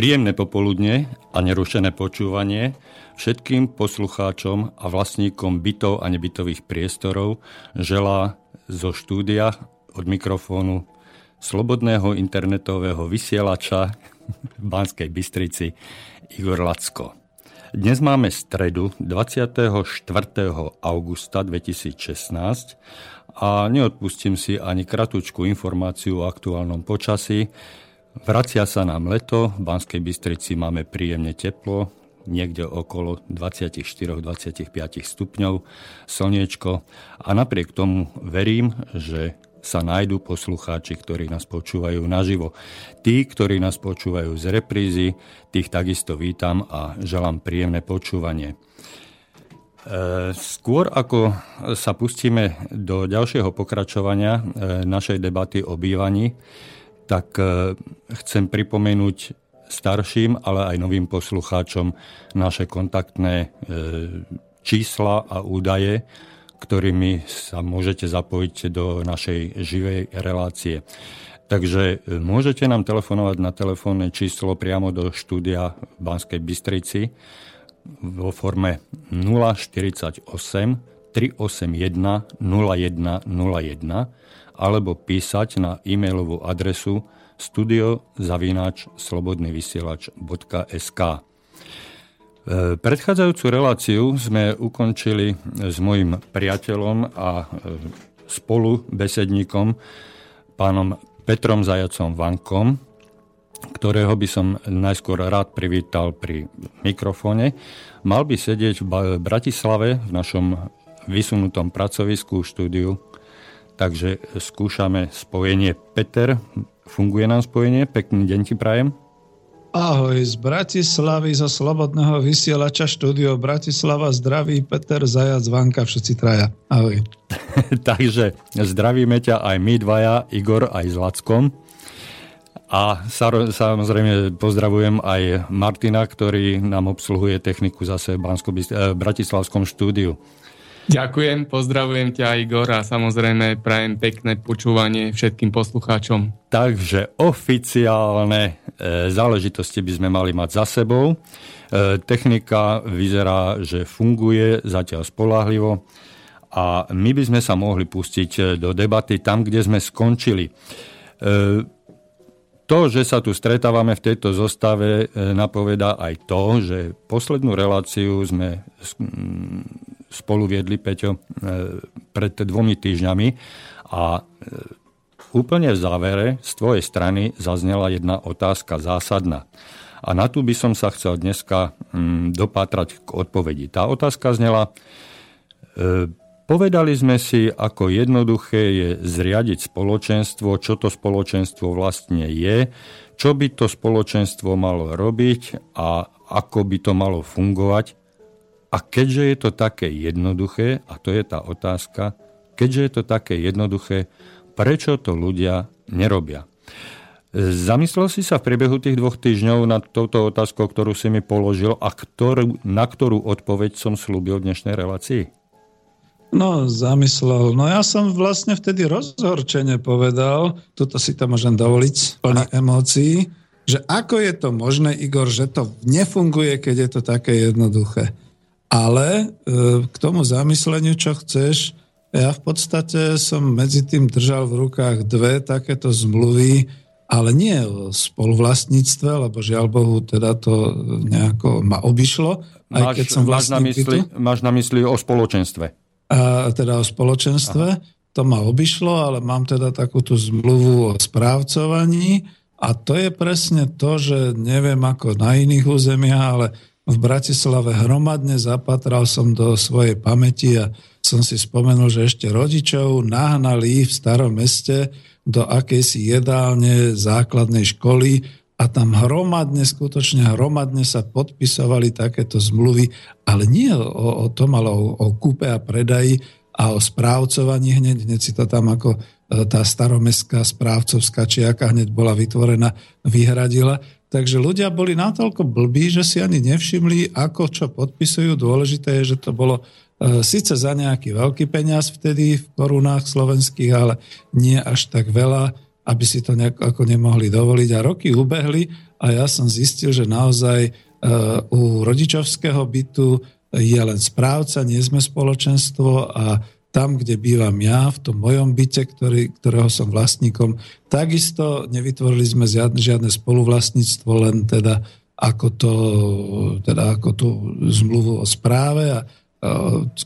Príjemné popoludne a nerušené počúvanie všetkým poslucháčom a vlastníkom bytov a nebytových priestorov želá zo štúdia od mikrofónu slobodného internetového vysielača v Banskej Bystrici Igor Lacko. Dnes máme stredu 24. augusta 2016 a neodpustím si ani kratučku informáciu o aktuálnom počasí, Vracia sa nám leto, v Banskej Bystrici máme príjemne teplo, niekde okolo 24-25 stupňov, slniečko a napriek tomu verím, že sa nájdú poslucháči, ktorí nás počúvajú naživo. Tí, ktorí nás počúvajú z reprízy, tých takisto vítam a želám príjemné počúvanie. E, skôr ako sa pustíme do ďalšieho pokračovania e, našej debaty o bývaní, tak e, chcem pripomenúť starším, ale aj novým poslucháčom naše kontaktné e, čísla a údaje, ktorými sa môžete zapojiť do našej živej relácie. Takže e, môžete nám telefonovať na telefónne číslo priamo do štúdia v Banskej Bystrici vo forme 048 381 0101 alebo písať na e-mailovú adresu studiozavináč.slobodnyvysielač.sk e, Predchádzajúcu reláciu sme ukončili s mojim priateľom a e, spolu besedníkom pánom Petrom Zajacom Vankom, ktorého by som najskôr rád privítal pri mikrofóne. Mal by sedieť v Bratislave v našom vysunutom pracovisku štúdiu Takže skúšame spojenie. Peter, funguje nám spojenie? Pekný deň ti prajem. Ahoj, z Bratislavy, zo Slobodného vysielača štúdio Bratislava, zdraví Peter Zajac, Vanka, všetci traja. Ahoj. Takže zdravíme ťa aj my dvaja, Igor aj s Lackom. A samozrejme pozdravujem aj Martina, ktorý nám obsluhuje techniku zase v Bratislavskom štúdiu. Ďakujem, pozdravujem ťa Igor a samozrejme prajem pekné počúvanie všetkým poslucháčom. Takže oficiálne e, záležitosti by sme mali mať za sebou. E, technika vyzerá, že funguje zatiaľ spolahlivo a my by sme sa mohli pustiť e, do debaty tam, kde sme skončili. To, že sa tu stretávame v tejto zostave, napoveda aj to, že poslednú reláciu sme spolu viedli, Peťo, e, pred dvomi týždňami a e, úplne v závere z tvojej strany zaznela jedna otázka zásadná. A na tú by som sa chcel dneska mm, dopátrať k odpovedi. Tá otázka znela, e, povedali sme si, ako jednoduché je zriadiť spoločenstvo, čo to spoločenstvo vlastne je, čo by to spoločenstvo malo robiť a ako by to malo fungovať. A keďže je to také jednoduché, a to je tá otázka, keďže je to také jednoduché, prečo to ľudia nerobia? Zamyslel si sa v priebehu tých dvoch týždňov nad touto otázkou, ktorú si mi položil a ktorú, na ktorú odpoveď som slúbil v dnešnej relácii? No, zamyslel. No ja som vlastne vtedy rozhorčene povedal, toto si to môžem dovoliť, plný emócií, že ako je to možné, Igor, že to nefunguje, keď je to také jednoduché. Ale e, k tomu zamysleniu, čo chceš, ja v podstate som medzi tým držal v rukách dve takéto zmluvy, ale nie o spoluvlastníctve, lebo žiaľ Bohu, teda to nejako ma obišlo. Aj máš, keď som máš, na mysli, máš na mysli o spoločenstve. A, teda o spoločenstve. Aha. To ma obišlo, ale mám teda takúto zmluvu o správcovaní a to je presne to, že neviem ako na iných územiach, ale v Bratislave hromadne zapatral som do svojej pamäti a som si spomenul, že ešte rodičov nahnali v starom meste do akejsi jedálne základnej školy a tam hromadne, skutočne hromadne sa podpisovali takéto zmluvy, ale nie o, o tom, ale o, o kúpe a predaji a o správcovaní hneď, hneď si to tam ako e, tá staromestská správcovská čiaka hneď bola vytvorená, vyhradila. Takže ľudia boli natoľko blbí, že si ani nevšimli, ako čo podpisujú. Dôležité je, že to bolo e, síce za nejaký veľký peniaz vtedy v korunách slovenských, ale nie až tak veľa. aby si to nejak, ako nemohli dovoliť. A roky ubehli a ja som zistil, že naozaj uh, u rodičovského bytu je len správca, nie sme spoločenstvo a tam, kde bývam ja, v tom mojom byte, ktorý, ktorého som vlastníkom, takisto nevytvorili sme žiadne, žiadne spoluvlastníctvo, len teda ako, to, teda ako tú zmluvu o správe a, a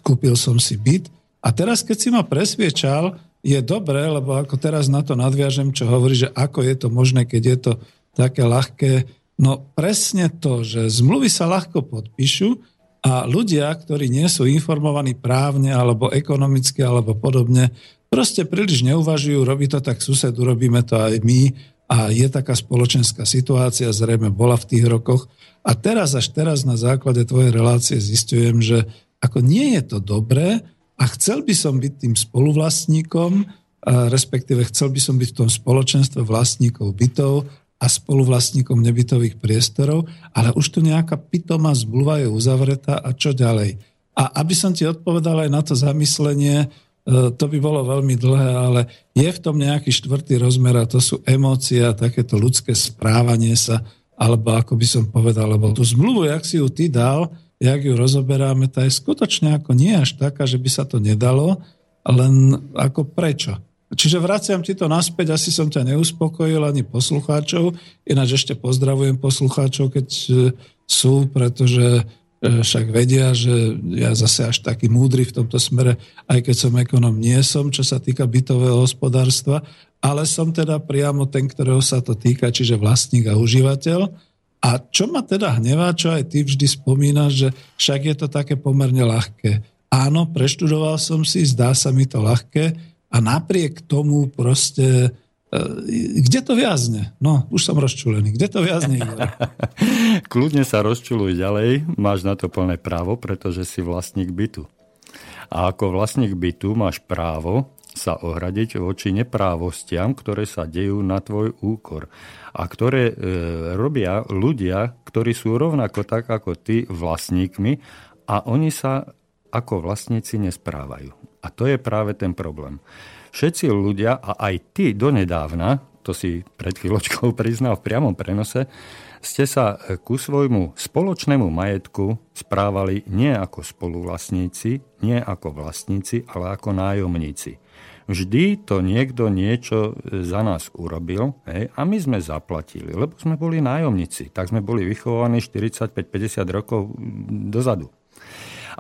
kúpil som si byt. A teraz, keď si ma presviečal, je dobré, lebo ako teraz na to nadviažem, čo hovorí, že ako je to možné, keď je to také ľahké. No presne to, že zmluvy sa ľahko podpíšu, a ľudia, ktorí nie sú informovaní právne alebo ekonomicky alebo podobne, proste príliš neuvažujú, robí to tak sused, urobíme to aj my a je taká spoločenská situácia, zrejme bola v tých rokoch. A teraz až teraz na základe tvojej relácie zistujem, že ako nie je to dobré a chcel by som byť tým spoluvlastníkom, respektíve chcel by som byť v tom spoločenstve vlastníkov bytov a spoluvlastníkom nebytových priestorov, ale už tu nejaká pitomá zmluva je uzavretá a čo ďalej. A aby som ti odpovedal aj na to zamyslenie, e, to by bolo veľmi dlhé, ale je v tom nejaký štvrtý rozmer a to sú emócie a takéto ľudské správanie sa, alebo ako by som povedal, lebo tú zmluvu, jak si ju ty dal, jak ju rozoberáme, tá je skutočne ako nie až taká, že by sa to nedalo, len ako prečo. Čiže vraciam ti to naspäť, asi som ťa neuspokojil ani poslucháčov, ináč ešte pozdravujem poslucháčov, keď e, sú, pretože e, však vedia, že ja zase až taký múdry v tomto smere, aj keď som ekonom, nie som, čo sa týka bytového hospodárstva, ale som teda priamo ten, ktorého sa to týka, čiže vlastník a užívateľ. A čo ma teda hnevá, čo aj ty vždy spomínaš, že však je to také pomerne ľahké. Áno, preštudoval som si, zdá sa mi to ľahké, a napriek tomu proste e, kde to viazne? No, už som rozčulený. Kde to viazne? Kľudne sa rozčuluj ďalej, máš na to plné právo, pretože si vlastník bytu. A ako vlastník bytu máš právo sa ohradiť voči neprávostiam, ktoré sa dejú na tvoj úkor a ktoré e, robia ľudia, ktorí sú rovnako tak ako ty vlastníkmi a oni sa ako vlastníci nesprávajú. A to je práve ten problém. Všetci ľudia, a aj ty donedávna, to si pred chvíľočkou priznal v priamom prenose, ste sa ku svojmu spoločnému majetku správali nie ako spoluvlastníci, nie ako vlastníci, ale ako nájomníci. Vždy to niekto niečo za nás urobil hej, a my sme zaplatili, lebo sme boli nájomníci. Tak sme boli vychovaní 45-50 rokov dozadu.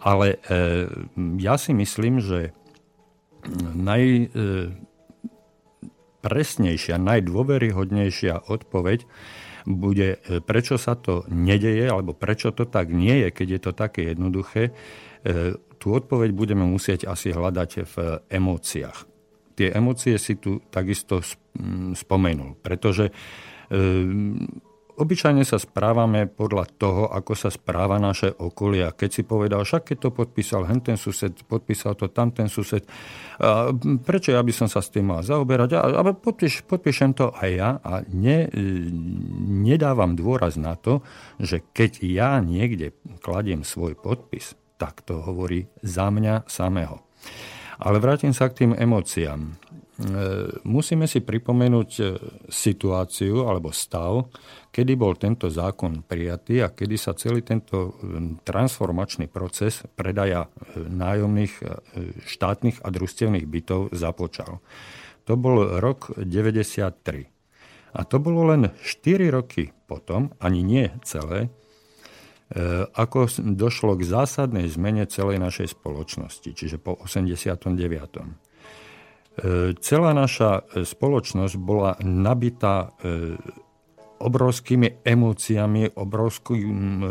Ale e, ja si myslím, že najpresnejšia, e, najdôveryhodnejšia odpoveď bude, e, prečo sa to nedeje, alebo prečo to tak nie je, keď je to také jednoduché. Tú odpoveď budeme musieť asi hľadať v emóciách. Tie emócie si tu takisto spomenul, pretože Obyčajne sa správame podľa toho, ako sa správa naše okolie. A keď si povedal, však keď to podpísal ten sused, podpísal to tam ten sused, a prečo ja by som sa s tým mal zaoberať? A podpíš, podpíšem to aj ja a ne, nedávam dôraz na to, že keď ja niekde kladiem svoj podpis, tak to hovorí za mňa samého. Ale vrátim sa k tým emóciám. E, musíme si pripomenúť e, situáciu alebo stav, kedy bol tento zákon prijatý a kedy sa celý tento transformačný proces predaja hm, nájomných štátnych a družstevných bytov započal. To bol rok 93. A to bolo len 4 roky potom, ani nie celé, ako došlo k zásadnej zmene celej našej spoločnosti, čiže po 89. Celá naša spoločnosť bola nabitá obrovskými emóciami, obrovským e,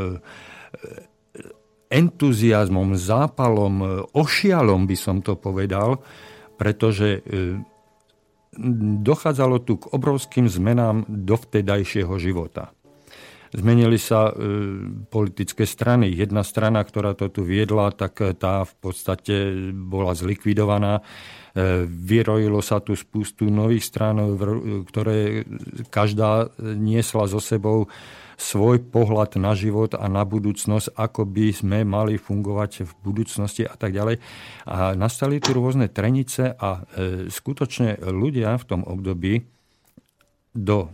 entuziasmom, zápalom, e, ošialom by som to povedal, pretože e, dochádzalo tu k obrovským zmenám dovtedajšieho života. Zmenili sa e, politické strany. Jedna strana, ktorá to tu viedla, tak tá v podstate bola zlikvidovaná. E, vyrojilo sa tu spustu nových strán, ktoré každá niesla so sebou svoj pohľad na život a na budúcnosť, ako by sme mali fungovať v budúcnosti a tak ďalej. A nastali tu rôzne trenice a e, skutočne ľudia v tom období do,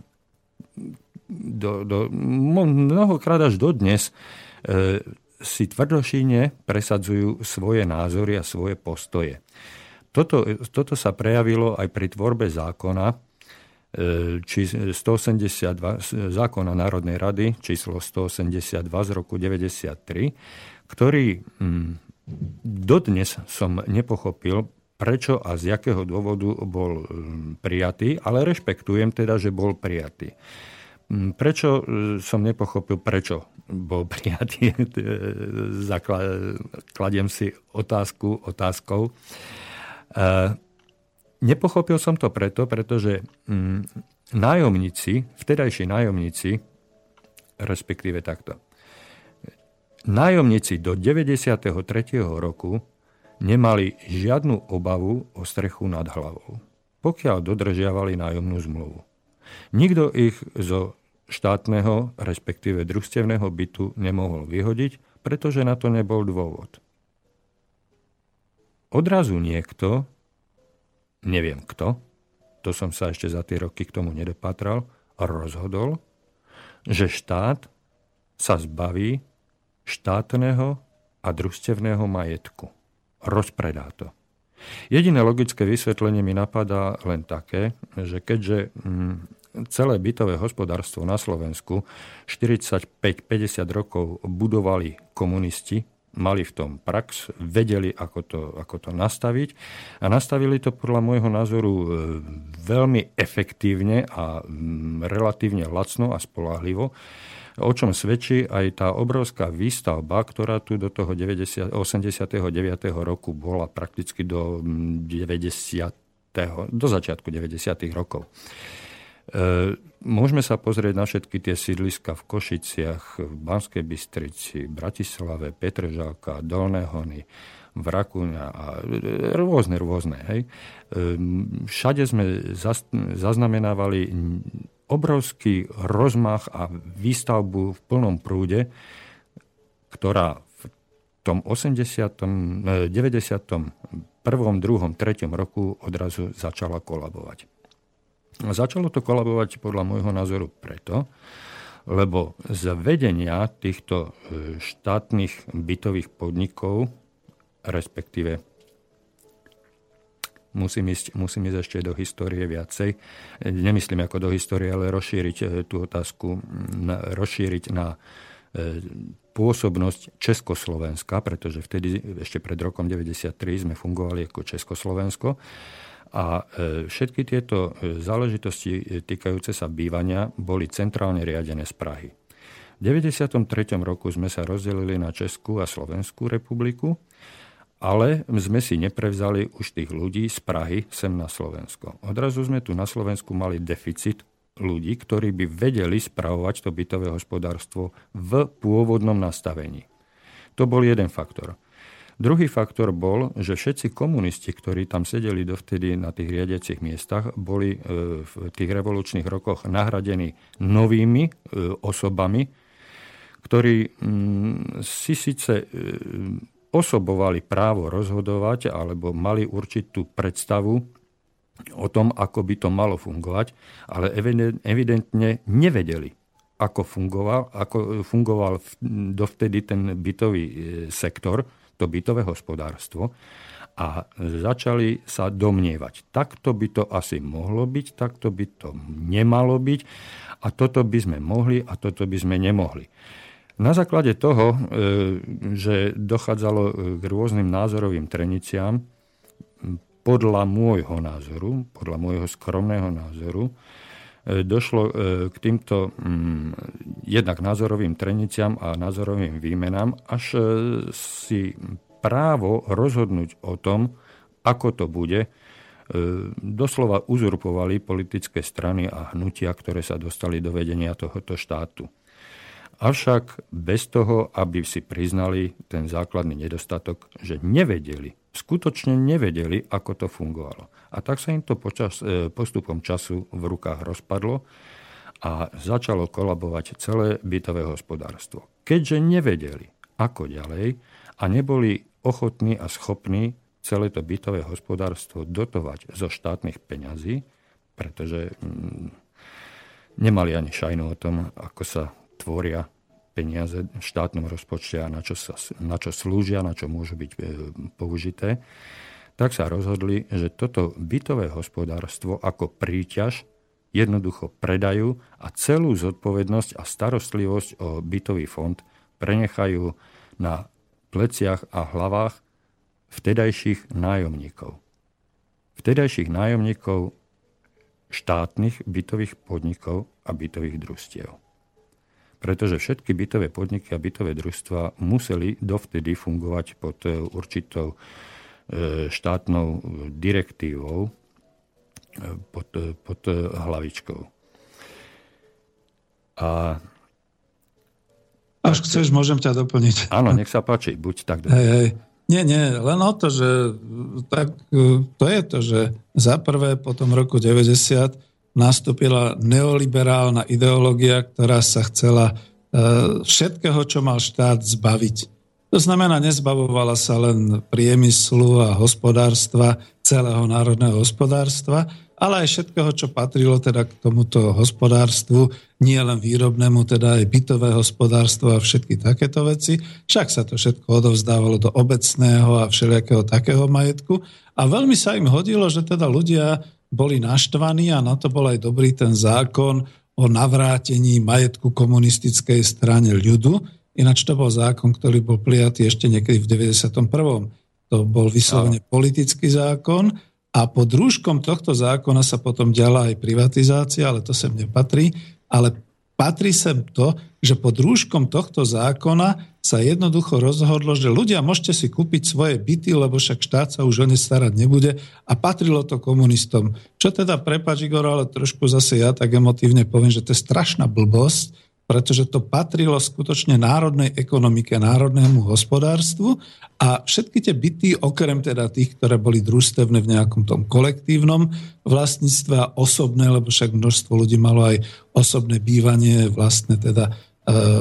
do, do mnohokrát až dodnes e, si tvrdošíne presadzujú svoje názory a svoje postoje. Toto, toto sa prejavilo aj pri tvorbe zákona, e, či 182, zákona Národnej rady, číslo 182 z roku 93, ktorý mm, dodnes som nepochopil, prečo a z jakého dôvodu bol mm, prijatý, ale rešpektujem teda, že bol prijatý. Mm, prečo e, som nepochopil, prečo bol prijatý? Kladiem si otázku otázkou. E, nepochopil som to preto, pretože mm, nájomníci, vtedajší nájomníci, respektíve takto, nájomníci do 93. roku nemali žiadnu obavu o strechu nad hlavou, pokiaľ dodržiavali nájomnú zmluvu. Nikto ich zo štátneho, respektíve družstevného bytu nemohol vyhodiť, pretože na to nebol dôvod odrazu niekto, neviem kto, to som sa ešte za tie roky k tomu nedopatral, rozhodol, že štát sa zbaví štátneho a družstevného majetku. Rozpredá to. Jediné logické vysvetlenie mi napadá len také, že keďže mm, celé bytové hospodárstvo na Slovensku 45-50 rokov budovali komunisti, mali v tom prax, vedeli, ako to, ako to nastaviť a nastavili to podľa môjho názoru e, veľmi efektívne a mm, relatívne lacno a spolahlivo, o čom svedčí aj tá obrovská výstavba, ktorá tu do toho 90, 89. roku bola prakticky do 90. Mm, do začiatku 90. rokov. E, môžeme sa pozrieť na všetky tie sídliska v Košiciach, v Banskej Bystrici, Bratislave, Petržalka, Dolné Hony, v Rakúňa a rôzne, rôzne. Hej. E, všade sme zaznamenávali obrovský rozmach a výstavbu v plnom prúde, ktorá v tom 80., 90., 1., 2., 3. roku odrazu začala kolabovať. Začalo to kolabovať podľa môjho názoru preto, lebo z vedenia týchto e, štátnych bytových podnikov, respektíve musím ísť, musím ísť ešte do histórie viacej. Nemyslím ako do histórie, ale rozšíriť e, tú otázku, rozšíriť na e, pôsobnosť Československa, pretože vtedy ešte pred rokom 93 sme fungovali ako Československo. A e, všetky tieto e, záležitosti e, týkajúce sa bývania boli centrálne riadené z Prahy. V 93. roku sme sa rozdelili na Českú a Slovenskú republiku, ale sme si neprevzali už tých ľudí z Prahy sem na Slovensko. Odrazu sme tu na Slovensku mali deficit ľudí, ktorí by vedeli spravovať to bytové hospodárstvo v pôvodnom nastavení. To bol jeden faktor. Druhý faktor bol, že všetci komunisti, ktorí tam sedeli dovtedy na tých riadiacich miestach, boli e, v tých revolučných rokoch nahradení novými e, osobami, ktorí mm, si síce e, osobovali právo rozhodovať alebo mali určitú predstavu o tom, ako by to malo fungovať, ale evidentne nevedeli, ako fungoval, ako fungoval dovtedy ten bytový sektor, to bytové hospodárstvo a začali sa domnievať. Takto by to asi mohlo byť, takto by to nemalo byť a toto by sme mohli a toto by sme nemohli. Na základe toho, e, že dochádzalo k rôznym názorovým treniciám, podľa môjho názoru, podľa môjho skromného názoru, e, došlo e, k týmto mm, jednak názorovým treniciam a názorovým výmenám, až e, si právo rozhodnúť o tom, ako to bude, e, doslova uzurpovali politické strany a hnutia, ktoré sa dostali do vedenia tohoto štátu. Avšak bez toho, aby si priznali ten základný nedostatok, že nevedeli, skutočne nevedeli, ako to fungovalo. A tak sa im to počas, e, postupom času v rukách rozpadlo a začalo kolabovať celé bytové hospodárstvo. Keďže nevedeli, ako ďalej a neboli ochotní a schopní celé to bytové hospodárstvo dotovať zo štátnych peňazí, pretože mm, nemali ani šajnu o tom, ako sa tvoria peniaze v štátnom rozpočte a na čo, sa, na čo slúžia, na čo môžu byť e, použité, tak sa rozhodli, že toto bytové hospodárstvo ako príťaž jednoducho predajú a celú zodpovednosť a starostlivosť o bytový fond prenechajú na pleciach a hlavách vtedajších nájomníkov. Vtedajších nájomníkov štátnych bytových podnikov a bytových družstiev. Pretože všetky bytové podniky a bytové družstva museli dovtedy fungovať pod určitou štátnou direktívou e, pod, e, pod hlavičkou. A Až chceš, môžem ťa doplniť. Áno, nech sa páči, buď tak. Hej, hej. Nie, nie, len o to, že tak, to je to, že za prvé po tom roku 90 nastúpila neoliberálna ideológia, ktorá sa chcela všetkého, čo mal štát, zbaviť to znamená, nezbavovala sa len priemyslu a hospodárstva, celého národného hospodárstva, ale aj všetkého, čo patrilo teda k tomuto hospodárstvu, nie len výrobnému, teda aj bytové hospodárstvo a všetky takéto veci. Však sa to všetko odovzdávalo do obecného a všelijakého takého majetku. A veľmi sa im hodilo, že teda ľudia boli naštvaní a na to bol aj dobrý ten zákon o navrátení majetku komunistickej strane ľudu, Ináč to bol zákon, ktorý bol prijatý ešte niekedy v 91. To bol vyslovene politický zákon a pod rúškom tohto zákona sa potom ďala aj privatizácia, ale to sem nepatrí. Ale patrí sem to, že pod rúškom tohto zákona sa jednoducho rozhodlo, že ľudia môžete si kúpiť svoje byty, lebo však štát sa už o ne starať nebude a patrilo to komunistom. Čo teda, prepač Igor, ale trošku zase ja tak emotívne poviem, že to je strašná blbosť, pretože to patrilo skutočne národnej ekonomike, národnému hospodárstvu a všetky tie byty, okrem teda tých, ktoré boli družstevné v nejakom tom kolektívnom vlastníctve a osobné, lebo však množstvo ľudí malo aj osobné bývanie, vlastne teda e,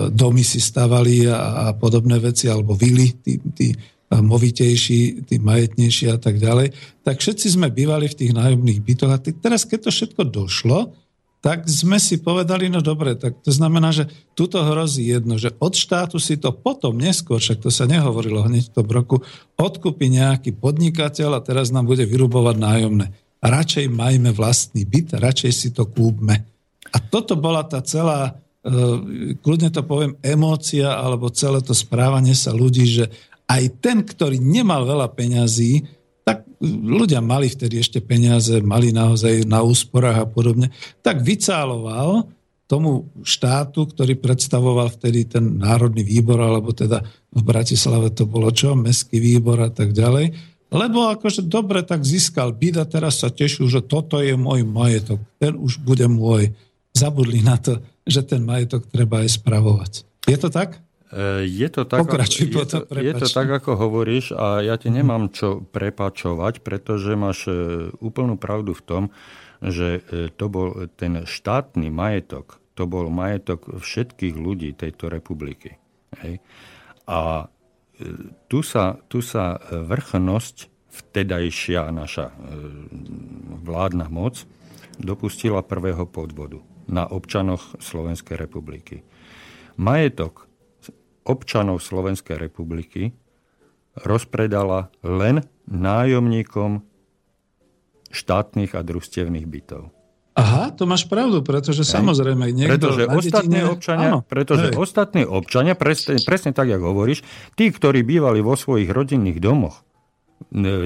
domy si stavali a, a podobné veci, alebo vily, tí, tí movitejší, tí majetnejší a tak ďalej, tak všetci sme bývali v tých nájomných bytoch a teraz, keď to všetko došlo, tak sme si povedali, no dobre, tak to znamená, že tuto hrozí jedno, že od štátu si to potom, neskôr, však to sa nehovorilo hneď v tom roku, odkúpi nejaký podnikateľ a teraz nám bude vyrubovať nájomné. Radšej majme vlastný byt, radšej si to kúpme. A toto bola tá celá, e, kľudne to poviem, emócia alebo celé to správanie sa ľudí, že aj ten, ktorý nemal veľa peňazí, tak ľudia mali vtedy ešte peniaze, mali naozaj na úsporách a podobne, tak vycáloval tomu štátu, ktorý predstavoval vtedy ten Národný výbor, alebo teda v Bratislave to bolo čo, Mestský výbor a tak ďalej, lebo akože dobre tak získal byt a teraz sa tešil, že toto je môj majetok, ten už bude môj. Zabudli na to, že ten majetok treba aj spravovať. Je to tak? Je to, tak, Pokračuj je, to, je to tak, ako hovoríš a ja ti nemám čo prepačovať, pretože máš e, úplnú pravdu v tom, že e, to bol ten štátny majetok, to bol majetok všetkých ľudí tejto republiky. Hej. A e, tu sa, tu sa vrchnosť, vtedajšia naša vládna moc, dopustila prvého podvodu na občanoch Slovenskej republiky. Majetok občanov Slovenskej republiky rozpredala len nájomníkom štátnych a družstevných bytov. Aha, to máš pravdu, pretože Hej. samozrejme niekto pretože ostatní dedine... občania, áno, pretože ostatní občania, presne, presne tak, ako hovoríš, tí, ktorí bývali vo svojich rodinných domoch,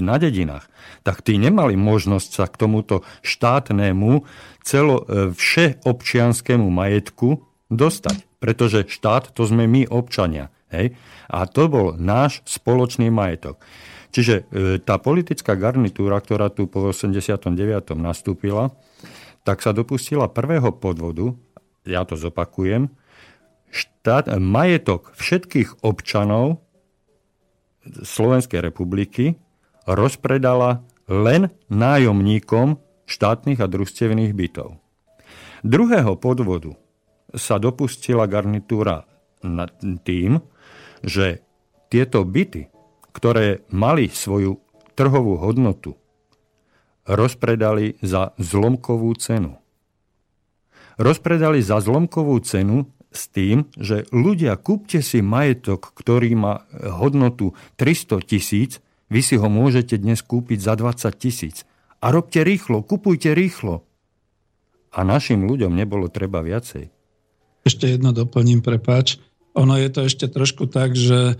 na dedinách, tak tí nemali možnosť sa k tomuto štátnemu, celo e, všeobčianskému majetku dostať pretože štát to sme my občania. Hej? A to bol náš spoločný majetok. Čiže e, tá politická garnitúra, ktorá tu po 89. nastúpila, tak sa dopustila prvého podvodu, ja to zopakujem, štát, majetok všetkých občanov Slovenskej republiky rozpredala len nájomníkom štátnych a družstevných bytov. Druhého podvodu sa dopustila garnitúra nad tým, že tieto byty, ktoré mali svoju trhovú hodnotu, rozpredali za zlomkovú cenu. rozpredali za zlomkovú cenu s tým, že ľudia, kúpte si majetok, ktorý má hodnotu 300 tisíc, vy si ho môžete dnes kúpiť za 20 tisíc. A robte rýchlo, kupujte rýchlo. A našim ľuďom nebolo treba viacej. Ešte jedno doplním, prepáč. Ono je to ešte trošku tak, že e,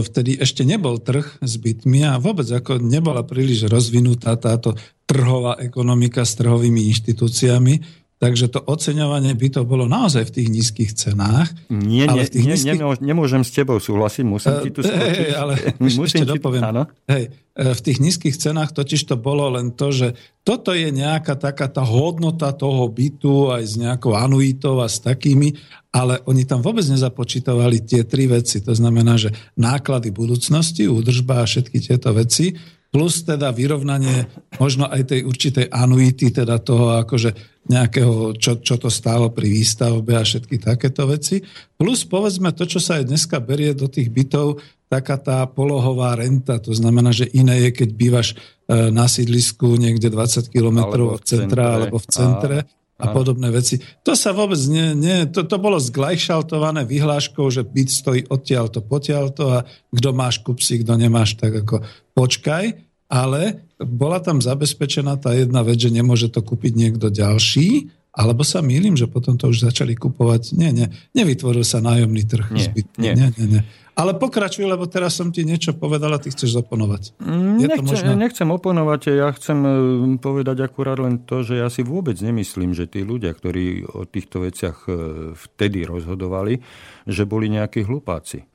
vtedy ešte nebol trh s bytmi a vôbec ako nebola príliš rozvinutá táto trhová ekonomika s trhovými inštitúciami Takže to oceňovanie by to bolo naozaj v tých nízkych cenách. Nie, ale v tých nie, nízkych... nemôžem s tebou súhlasiť, musím ti tu skočiť. Hej, ale musím ešte dopoviem. Áno? Hej, e, v tých nízkych cenách totiž to bolo len to, že toto je nejaká taká tá hodnota toho bytu aj s nejakou anuitou a s takými, ale oni tam vôbec nezapočítavali tie tri veci. To znamená, že náklady budúcnosti, údržba a všetky tieto veci, plus teda vyrovnanie možno aj tej určitej anuity, teda toho akože nejakého, čo, čo to stálo pri výstavbe a všetky takéto veci. Plus povedzme to, čo sa aj dneska berie do tých bytov, taká tá polohová renta. To znamená, že iné je, keď bývaš e, na sídlisku niekde 20 km od centra alebo v centre. A a podobné veci. To sa vôbec nie, nie to, to bolo zglajšaltované vyhláškou, že byt stojí odtiaľ to, potiaľ to a kto máš kupsi, kto nemáš, tak ako počkaj, ale bola tam zabezpečená tá jedna vec, že nemôže to kúpiť niekto ďalší, alebo sa mýlim, že potom to už začali kupovať. Nie, nie, nevytvoril sa nájomný trh. Nie, nie. nie, nie, nie. Ale pokračuj, lebo teraz som ti niečo povedal a ty chceš zoponovať. Je nechcem, možno... nechcem oponovať, ja chcem e, povedať akurát len to, že ja si vôbec nemyslím, že tí ľudia, ktorí o týchto veciach e, vtedy rozhodovali, že boli nejakí hlupáci.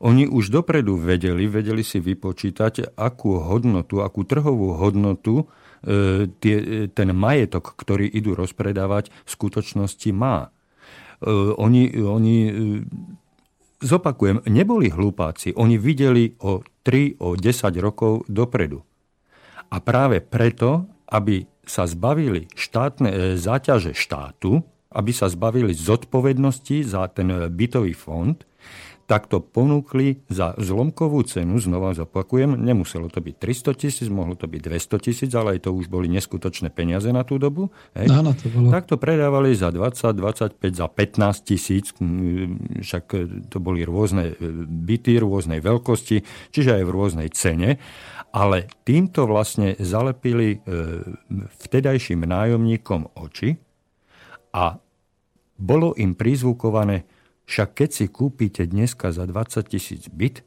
Oni už dopredu vedeli, vedeli si vypočítať, akú hodnotu, akú trhovú hodnotu e, tie, ten majetok, ktorý idú rozpredávať, v skutočnosti má. Oni, oni zopakujem, neboli hlupáci. Oni videli o 3, o 10 rokov dopredu. A práve preto, aby sa zbavili štátne e, záťaže štátu, aby sa zbavili zodpovednosti za ten bytový fond, tak to ponúkli za zlomkovú cenu, znova zopakujem, nemuselo to byť 300 tisíc, mohlo to byť 200 tisíc, ale aj to už boli neskutočné peniaze na tú dobu. Hej. Áno, to bolo. Tak to predávali za 20, 25, za 15 tisíc, však to boli rôzne e, byty, rôznej veľkosti, čiže aj v rôznej cene. Ale týmto vlastne zalepili e, vtedajším nájomníkom oči a bolo im prizvukované však keď si kúpite dneska za 20 tisíc byt,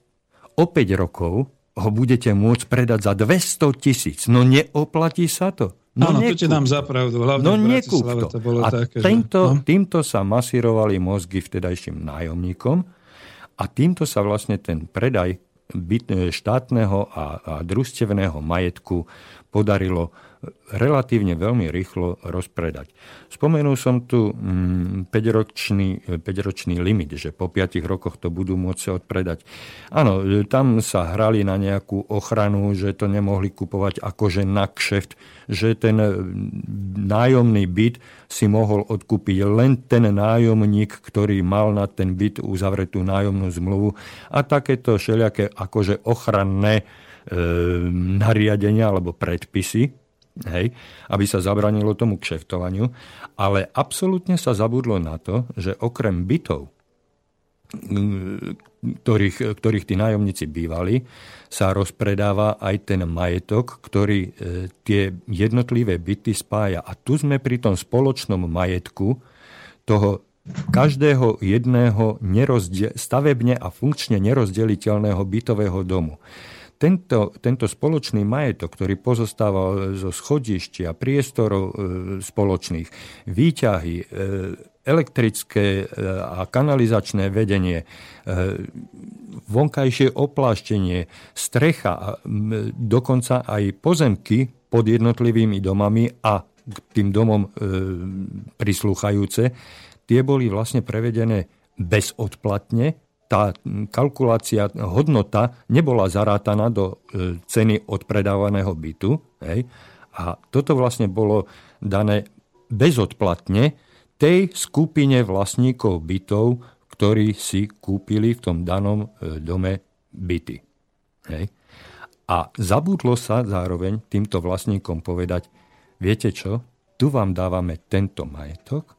o 5 rokov ho budete môcť predať za 200 tisíc. No neoplatí sa to. No Áno, to ti nám zapravdu. Hlavne no nekúp to. to bolo a také, tento, že... no? týmto sa masírovali mozgy vtedajším nájomníkom a týmto sa vlastne ten predaj byt, štátneho a, a družstevného majetku podarilo relatívne veľmi rýchlo rozpredať. Spomenul som tu 5-ročný, mm, 5-ročný limit, že po 5 rokoch to budú môcť odpredať. Áno, tam sa hrali na nejakú ochranu, že to nemohli kupovať akože na kšeft, že ten mm, nájomný byt si mohol odkúpiť len ten nájomník, ktorý mal na ten byt uzavretú nájomnú zmluvu a takéto všelijaké akože ochranné e, nariadenia alebo predpisy, hej, aby sa zabranilo tomu kšeftovaniu, ale absolútne sa zabudlo na to, že okrem bytov, ktorých, ktorých tí nájomníci bývali, sa rozpredáva aj ten majetok, ktorý e, tie jednotlivé byty spája. A tu sme pri tom spoločnom majetku toho každého jedného nerozdie- stavebne a funkčne nerozdeliteľného bytového domu tento, tento spoločný majetok, ktorý pozostával zo schodištia, priestorov e, spoločných, výťahy, e, elektrické e, a kanalizačné vedenie, e, vonkajšie opláštenie, strecha, a dokonca aj pozemky pod jednotlivými domami a k tým domom e, prislúchajúce, tie boli vlastne prevedené bezodplatne tá kalkulácia, hodnota nebola zarátaná do e, ceny odpredávaného bytu. Hej? A toto vlastne bolo dané bezodplatne tej skupine vlastníkov bytov, ktorí si kúpili v tom danom e, dome byty. Hej? A zabudlo sa zároveň týmto vlastníkom povedať, viete čo, tu vám dávame tento majetok,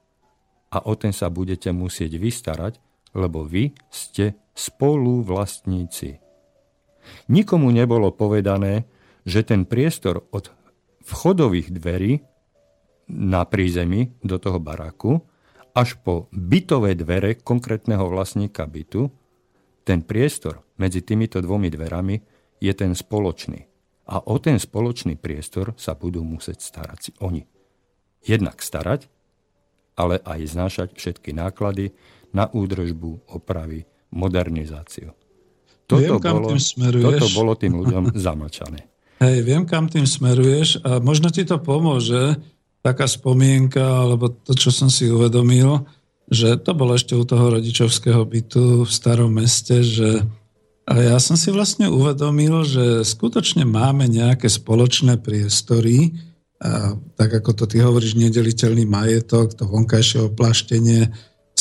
a o ten sa budete musieť vystarať, lebo vy ste spoluvlastníci. Nikomu nebolo povedané, že ten priestor od vchodových dverí na prízemí do toho baraku až po bytové dvere konkrétneho vlastníka bytu, ten priestor medzi týmito dvomi dverami je ten spoločný. A o ten spoločný priestor sa budú musieť starať si oni. Jednak starať, ale aj znášať všetky náklady na údržbu, opravy, modernizáciu. Toto, viem, bolo, tým toto bolo tým ľuďom zamlčané. Hej, viem, kam tým smeruješ a možno ti to pomôže, taká spomienka, alebo to, čo som si uvedomil, že to bolo ešte u toho rodičovského bytu v starom meste, že a ja som si vlastne uvedomil, že skutočne máme nejaké spoločné priestory, a tak ako to ty hovoríš, nedeliteľný majetok, to vonkajšie oplaštenie,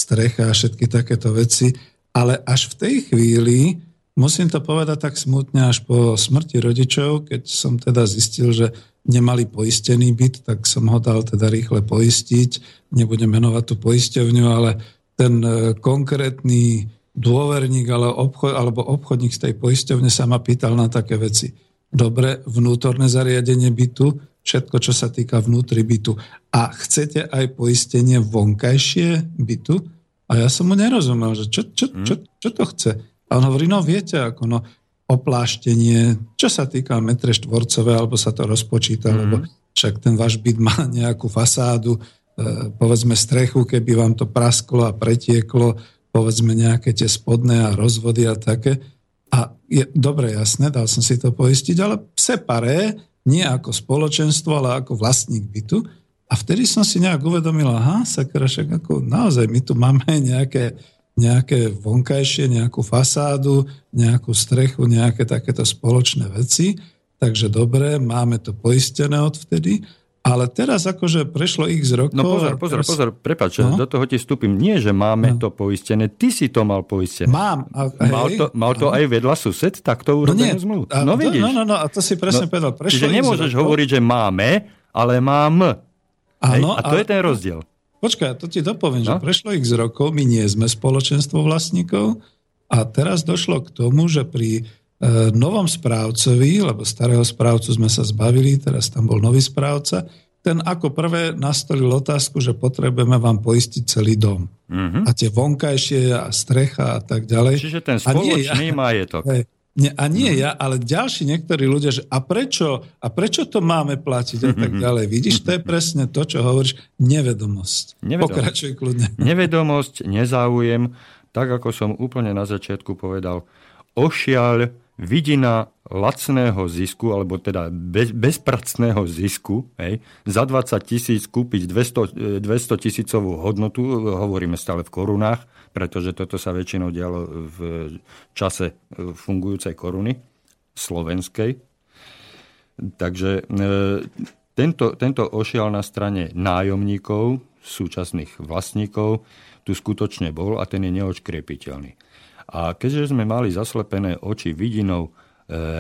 strecha a všetky takéto veci, ale až v tej chvíli, musím to povedať tak smutne, až po smrti rodičov, keď som teda zistil, že nemali poistený byt, tak som ho dal teda rýchle poistiť. Nebudem menovať tú poisťovňu, ale ten e, konkrétny dôverník alebo obchodník z tej poisťovne sa ma pýtal na také veci. Dobre, vnútorné zariadenie bytu, všetko, čo sa týka vnútri bytu. A chcete aj poistenie vonkajšie bytu? A ja som mu nerozumel, že čo, čo, čo, čo to chce. A on hovorí, no viete, ako no, opláštenie, čo sa týka metre štvorcové, alebo sa to rozpočíta, mm. lebo však ten váš byt má nejakú fasádu, e, povedzme strechu, keby vám to prasklo a pretieklo, povedzme nejaké tie spodné a rozvody a také. A je dobre, jasné, dal som si to poistiť, ale separé, nie ako spoločenstvo, ale ako vlastník bytu. A vtedy som si nejak uvedomil, aha, sakra, však ako naozaj my tu máme nejaké nejaké vonkajšie, nejakú fasádu, nejakú strechu, nejaké takéto spoločné veci. Takže dobre, máme to poistené odvtedy. Ale teraz akože prešlo z rokov... No pozor, pozor, teraz... pozor, prepáč, no? do toho ti vstúpim. Nie, že máme no. to poistené, ty si to mal poistené. Mám. A, mal, to, mal to aj vedľa sused, takto urobenú no zmluvu? No vidíš. No, no, no, a to si presne no, povedal. Prešlo čiže nemôžeš hovoriť, že máme, ale mám. Áno, a to a... je ten rozdiel. Počkaj, to ti dopoviem, no? že prešlo x rokov, my nie sme spoločenstvo vlastníkov a teraz došlo k tomu, že pri e, novom správcovi, lebo starého správcu sme sa zbavili, teraz tam bol nový správca, ten ako prvé nastolil otázku, že potrebujeme vám poistiť celý dom. Mm-hmm. A tie vonkajšie a strecha a tak ďalej. Čiže ten spoločný ja, majetok. Hej, nie, a nie mm. ja, ale ďalší niektorí ľudia, že a prečo, a prečo to máme platiť a tak ďalej. Vidíš, to je presne to, čo hovoríš, nevedomosť. nevedomosť. Pokračuj kľudne. Nevedomosť, nezáujem, tak ako som úplne na začiatku povedal, ošiaľ, vidina lacného zisku, alebo teda bez, bezpracného zisku, hej, za 20 tisíc kúpiť 200, 200 tisícovú hodnotu, hovoríme stále v korunách, pretože toto sa väčšinou dialo v čase fungujúcej koruny slovenskej. Takže e, tento, tento ošial na strane nájomníkov, súčasných vlastníkov, tu skutočne bol a ten je neočkriepiteľný. A keďže sme mali zaslepené oči vidinou e,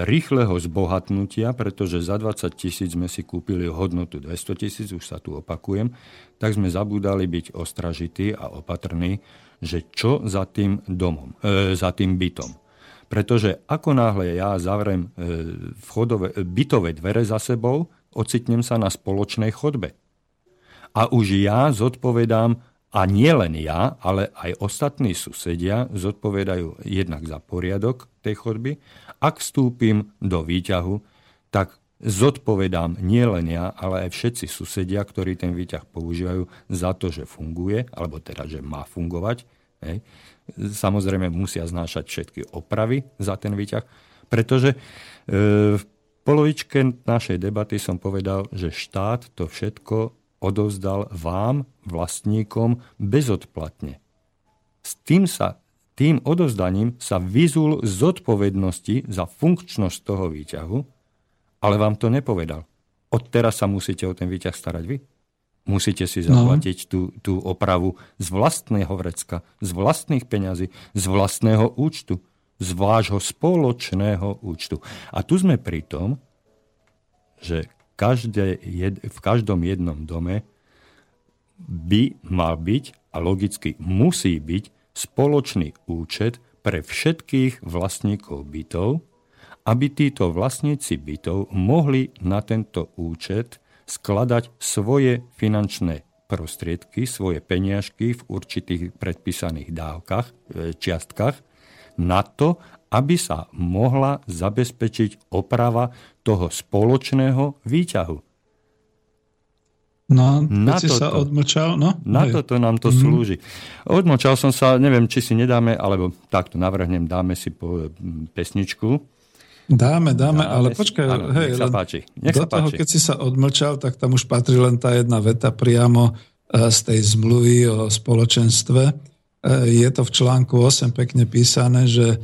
rýchleho zbohatnutia, pretože za 20 tisíc sme si kúpili hodnotu 200 tisíc, už sa tu opakujem, tak sme zabúdali byť ostražití a opatrní, že čo za tým domom, e, za tým bytom. Pretože ako náhle ja zavrem e, vchodové, bytové dvere za sebou, ocitnem sa na spoločnej chodbe. A už ja zodpovedám, a nie len ja, ale aj ostatní susedia zodpovedajú jednak za poriadok tej chodby. Ak vstúpim do výťahu, tak zodpovedám nie len ja, ale aj všetci susedia, ktorí ten výťah používajú za to, že funguje, alebo teda, že má fungovať. Hej. Samozrejme musia znášať všetky opravy za ten výťah, pretože e, v polovičke našej debaty som povedal, že štát to všetko odovzdal vám, vlastníkom, bezodplatne. S tým sa tým odovzdaním sa vyzul zodpovednosti za funkčnosť toho výťahu ale vám to nepovedal. Od teraz sa musíte o ten výťah starať vy. Musíte si no. zaplatiť no. tú, tú opravu z vlastného vrecka, z vlastných peňazí, z vlastného účtu, z vášho spoločného účtu. A tu sme pri tom, že každé, v každom jednom dome by mal byť a logicky musí byť spoločný účet pre všetkých vlastníkov bytov, aby títo vlastníci bytov mohli na tento účet skladať svoje finančné prostriedky, svoje peniažky v určitých predpísaných dávkach, e, čiastkách, na to, aby sa mohla zabezpečiť oprava toho spoločného výťahu. No, na toto, sa odmlčal, no? Na hej. toto nám to mm. slúži. Odmlčal som sa, neviem, či si nedáme, alebo takto navrhnem, dáme si po pesničku. Dáme, dáme, dáme ale si, počkaj, áno, hej, nech sa páči. Nech do sa toho, páči. keď si sa odmlčal, tak tam už patrí len tá jedna veta priamo e, z tej zmluvy o spoločenstve. E, je to v článku 8 pekne písané, že e,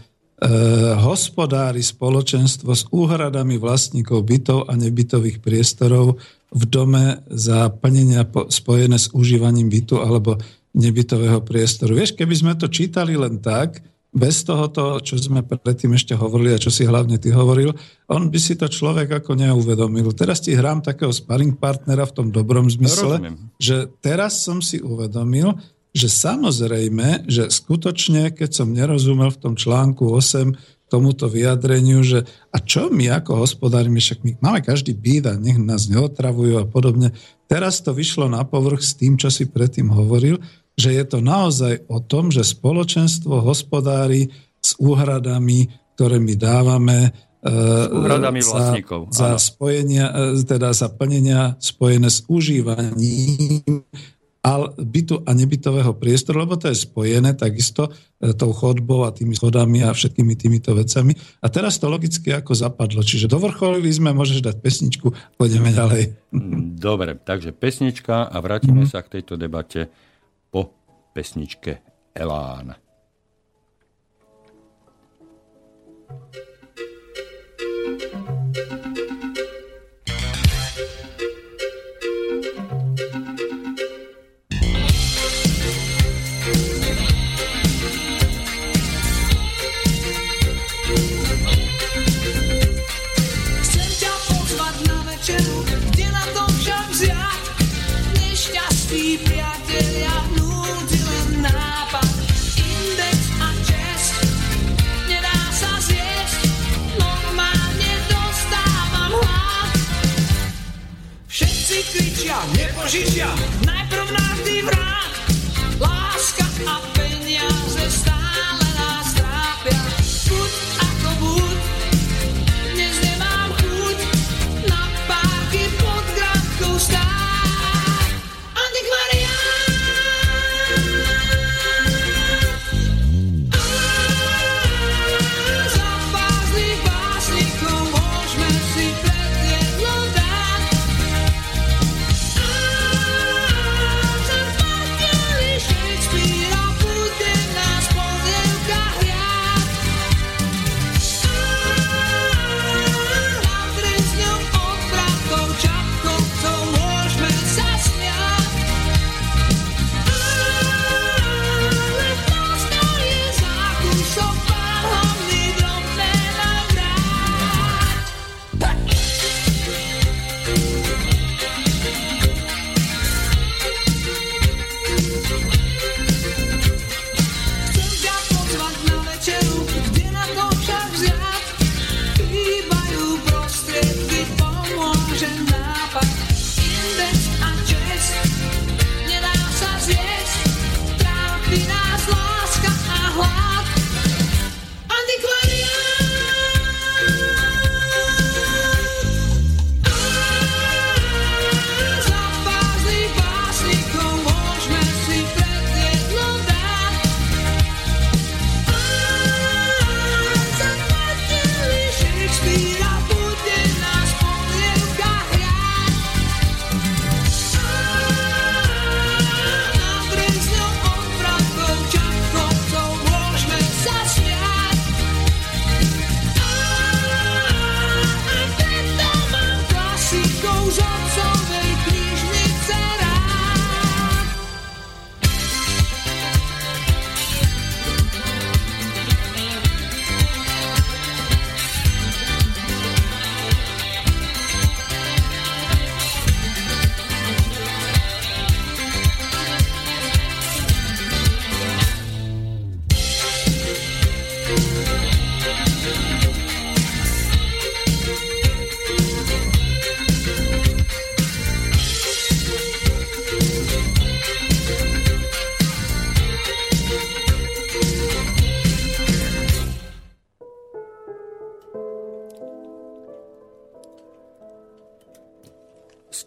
hospodári spoločenstvo s úhradami vlastníkov bytov a nebytových priestorov v dome za plnenia spojené s užívaním bytu alebo nebytového priestoru. Vieš, keby sme to čítali len tak, bez tohoto, čo sme predtým ešte hovorili a čo si hlavne ty hovoril, on by si to človek ako neuvedomil. Teraz ti hrám takého sparring partnera v tom dobrom zmysle, Rozumiem. že teraz som si uvedomil, že samozrejme, že skutočne, keď som nerozumel v tom článku 8 tomuto vyjadreniu, že a čo my ako hospodárime, však my máme každý byt a nech nás neotravujú a podobne. Teraz to vyšlo na povrch s tým, čo si predtým hovoril, že je to naozaj o tom, že spoločenstvo hospodári s úhradami, ktoré my dávame e, s úhradami za, vlastníkov. Za, spojenia, e, teda za plnenia spojené s užívaním bytu a nebytového priestoru, lebo to je spojené takisto e, tou chodbou a tými schodami a všetkými týmito vecami. A teraz to logicky ako zapadlo. Čiže dovrcholili sme, môžeš dať pesničku, pôjdeme ďalej. Mm, dobre, takže pesnička a vrátime mm-hmm. sa k tejto debate po pesničke Elán. Index a Życia!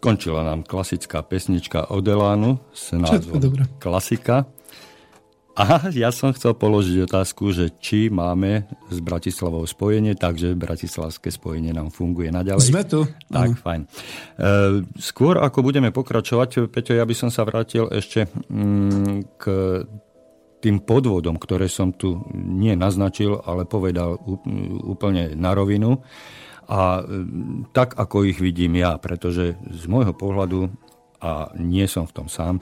Skončila nám klasická pesnička od Elánu s názvom Klasika. A ja som chcel položiť otázku, že či máme s Bratislavou spojenie, takže bratislavské spojenie nám funguje naďalej. Sme tu. Tak, ano. fajn. E, skôr ako budeme pokračovať, Peťo, ja by som sa vrátil ešte mm, k tým podvodom, ktoré som tu nie naznačil, ale povedal úplne na rovinu. A e, tak, ako ich vidím ja, pretože z môjho pohľadu, a nie som v tom sám,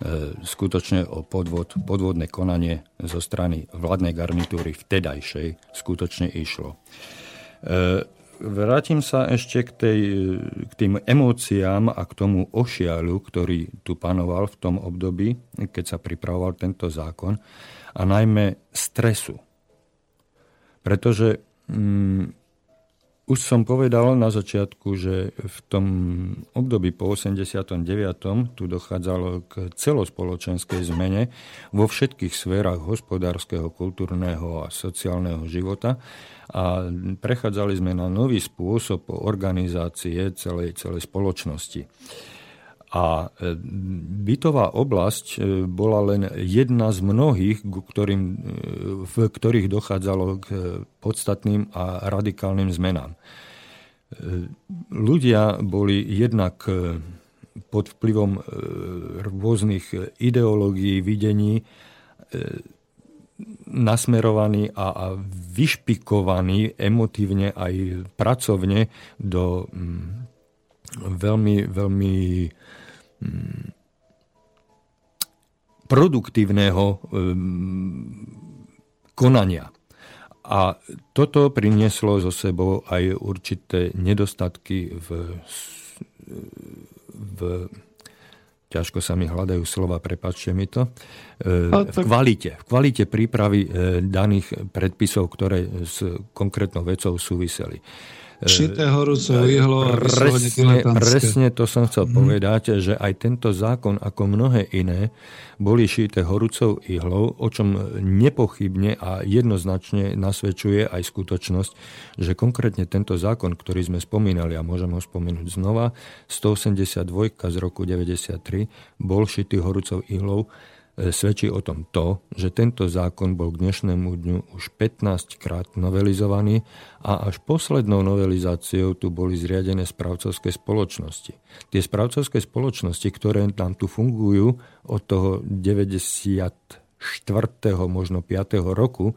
E, skutočne o podvod, podvodné konanie zo strany vládnej garnitúry vtedajšej skutočne išlo. E, vrátim sa ešte k, tej, k tým emóciám a k tomu ošialu, ktorý tu panoval v tom období, keď sa pripravoval tento zákon, a najmä stresu. Pretože mm, už som povedal na začiatku, že v tom období po 89. tu dochádzalo k celospoločenskej zmene vo všetkých sférach hospodárskeho, kultúrneho a sociálneho života a prechádzali sme na nový spôsob organizácie celej, celej spoločnosti. A e, bytová oblasť e, bola len jedna z mnohých, ktorým, e, v ktorých dochádzalo k podstatným a radikálnym zmenám. Ľudia boli jednak pod vplyvom rôznych ideológií, videní nasmerovaní a, vyšpikovaní emotívne aj pracovne do mm, veľmi, veľmi produktívneho konania. A toto prinieslo zo sebou aj určité nedostatky v, v ťažko sa mi hľadajú slova, prepačte mi to, v kvalite, v kvalite prípravy e, daných predpisov, ktoré s konkrétnou vecou súviseli. Šité horúcou ihlo. Presne, presne to som chcel mm. povedať, že aj tento zákon, ako mnohé iné, boli šité horúcou ihlou, o čom nepochybne a jednoznačne nasvedčuje aj skutočnosť, že konkrétne tento zákon, ktorý sme spomínali, a môžem ho spomenúť znova, 182 z roku 93, bol šitý horúcou ihlou svedčí o tom to, že tento zákon bol k dnešnému dňu už 15 krát novelizovaný a až poslednou novelizáciou tu boli zriadené správcovské spoločnosti. Tie správcovské spoločnosti, ktoré nám tu fungujú od toho 94. možno 5. roku,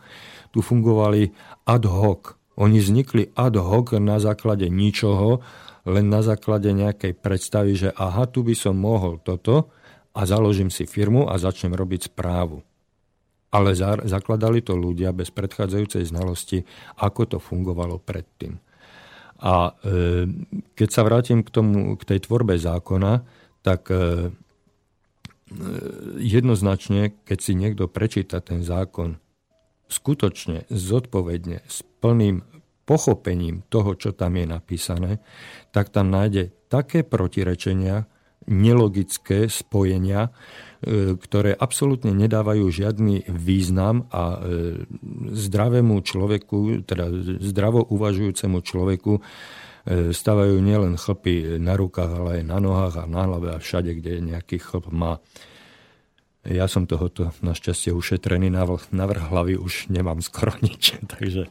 tu fungovali ad hoc. Oni vznikli ad hoc na základe ničoho, len na základe nejakej predstavy, že aha, tu by som mohol toto, a založím si firmu a začnem robiť správu. Ale zakladali to ľudia bez predchádzajúcej znalosti, ako to fungovalo predtým. A e, keď sa vrátim k, tomu, k tej tvorbe zákona, tak e, e, jednoznačne, keď si niekto prečíta ten zákon skutočne, zodpovedne, s plným pochopením toho, čo tam je napísané, tak tam nájde také protirečenia, nelogické spojenia, e, ktoré absolútne nedávajú žiadny význam a e, zdravému človeku, teda zdravo uvažujúcemu človeku e, stavajú nielen chlpy na rukách, ale aj na nohách a na hlave a všade, kde nejaký chlp má. Ja som tohoto našťastie ušetrený, na vrch hlavy už nemám skoro nič. Takže...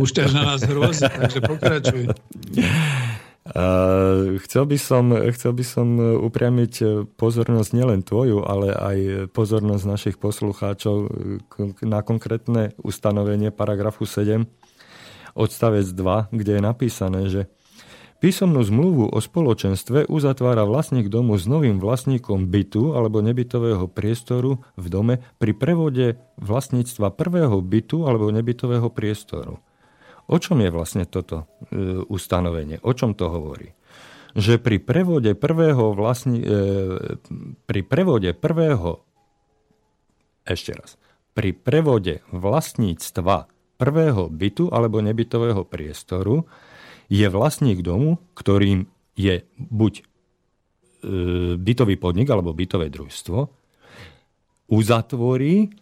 Púšťaš na nás hrôzy, takže pokračuj. Chcel by, som, chcel by som upriamiť pozornosť nielen tvoju, ale aj pozornosť našich poslucháčov na konkrétne ustanovenie paragrafu 7 odstavec 2, kde je napísané, že Písomnú zmluvu o spoločenstve uzatvára vlastník domu s novým vlastníkom bytu alebo nebytového priestoru v dome pri prevode vlastníctva prvého bytu alebo nebytového priestoru. O čom je vlastne toto e, ustanovenie? O čom to hovorí? Že pri prevode prvého vlastní, e, pri prevode prvého ešte raz, pri prevode vlastníctva prvého bytu alebo nebytového priestoru je vlastník domu, ktorým je buď e, bytový podnik alebo bytové družstvo, uzatvorí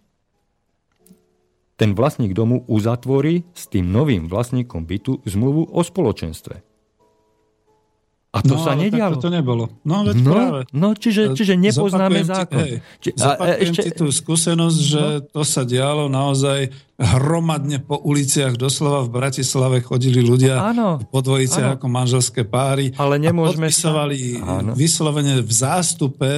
ten vlastník domu uzatvorí s tým novým vlastníkom bytu zmluvu o spoločenstve. A A to no, sa nedialo. to nebolo. No, veď no, práve. No, čiže, čiže nepoznáme zopakujem zákon. Ti, hej, Či, zopakujem ešte... ti tú skúsenosť, že no. to sa dialo naozaj hromadne po uliciach. Doslova v Bratislave chodili ľudia áno, po dvojiciach ako manželské páry. Ale nemôžeme a podpisovali sa... vyslovene v zástupe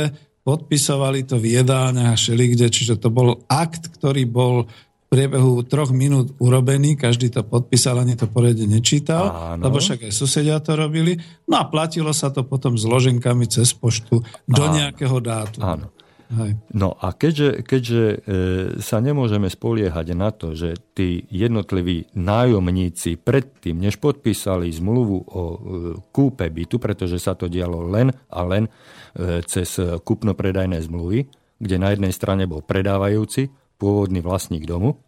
podpisovali to v jedálniach a šelikde, čiže to bol akt, ktorý bol priebehu troch minút urobený, každý to podpísal, ani to poriadne nečítal, Áno. lebo však aj susedia to robili. No a platilo sa to potom s loženkami cez poštu do Áno. nejakého dátu. Áno. Hej. No a keďže, keďže e, sa nemôžeme spoliehať na to, že tí jednotliví nájomníci predtým, než podpísali zmluvu o e, kúpe bytu, pretože sa to dialo len a len e, cez kúpno-predajné zmluvy, kde na jednej strane bol predávajúci, pôvodný vlastník domu,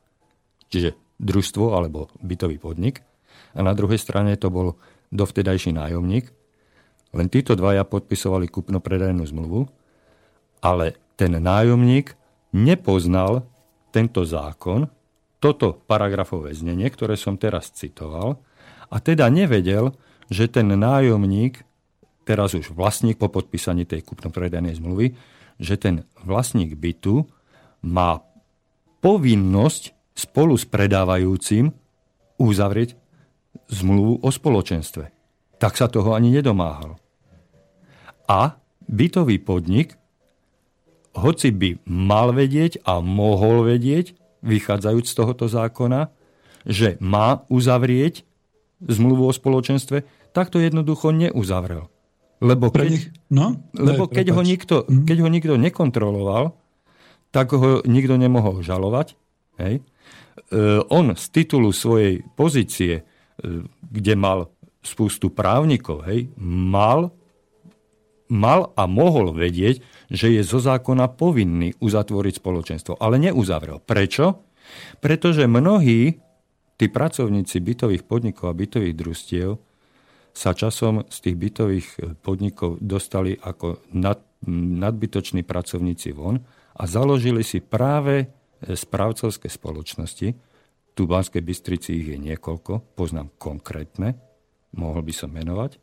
čiže družstvo alebo bytový podnik, a na druhej strane to bol dovtedajší nájomník. Len títo dvaja podpisovali kupno-predajnú zmluvu, ale ten nájomník nepoznal tento zákon, toto paragrafové znenie, ktoré som teraz citoval, a teda nevedel, že ten nájomník, teraz už vlastník po podpísaní tej kupno-predajnej zmluvy, že ten vlastník bytu má povinnosť spolu s predávajúcim uzavrieť zmluvu o spoločenstve. Tak sa toho ani nedomáhal. A bytový podnik, hoci by mal vedieť a mohol vedieť, vychádzajúc z tohoto zákona, že má uzavrieť zmluvu o spoločenstve, tak to jednoducho neuzavrel. Lebo keď, no, lebo keď, ho nikto, mhm. keď ho nikto nekontroloval, tak ho nikto nemohol žalovať. Hej. E, on z titulu svojej pozície, e, kde mal spústu právnikov, hej, mal, mal a mohol vedieť, že je zo zákona povinný uzatvoriť spoločenstvo, ale neuzavrel. Prečo? Pretože mnohí tí pracovníci bytových podnikov a bytových družstiev sa časom z tých bytových podnikov dostali ako nad, nadbytoční pracovníci von a založili si práve e, správcovské spoločnosti. Tu v Banskej Bystrici ich je niekoľko, poznám konkrétne, mohol by som menovať,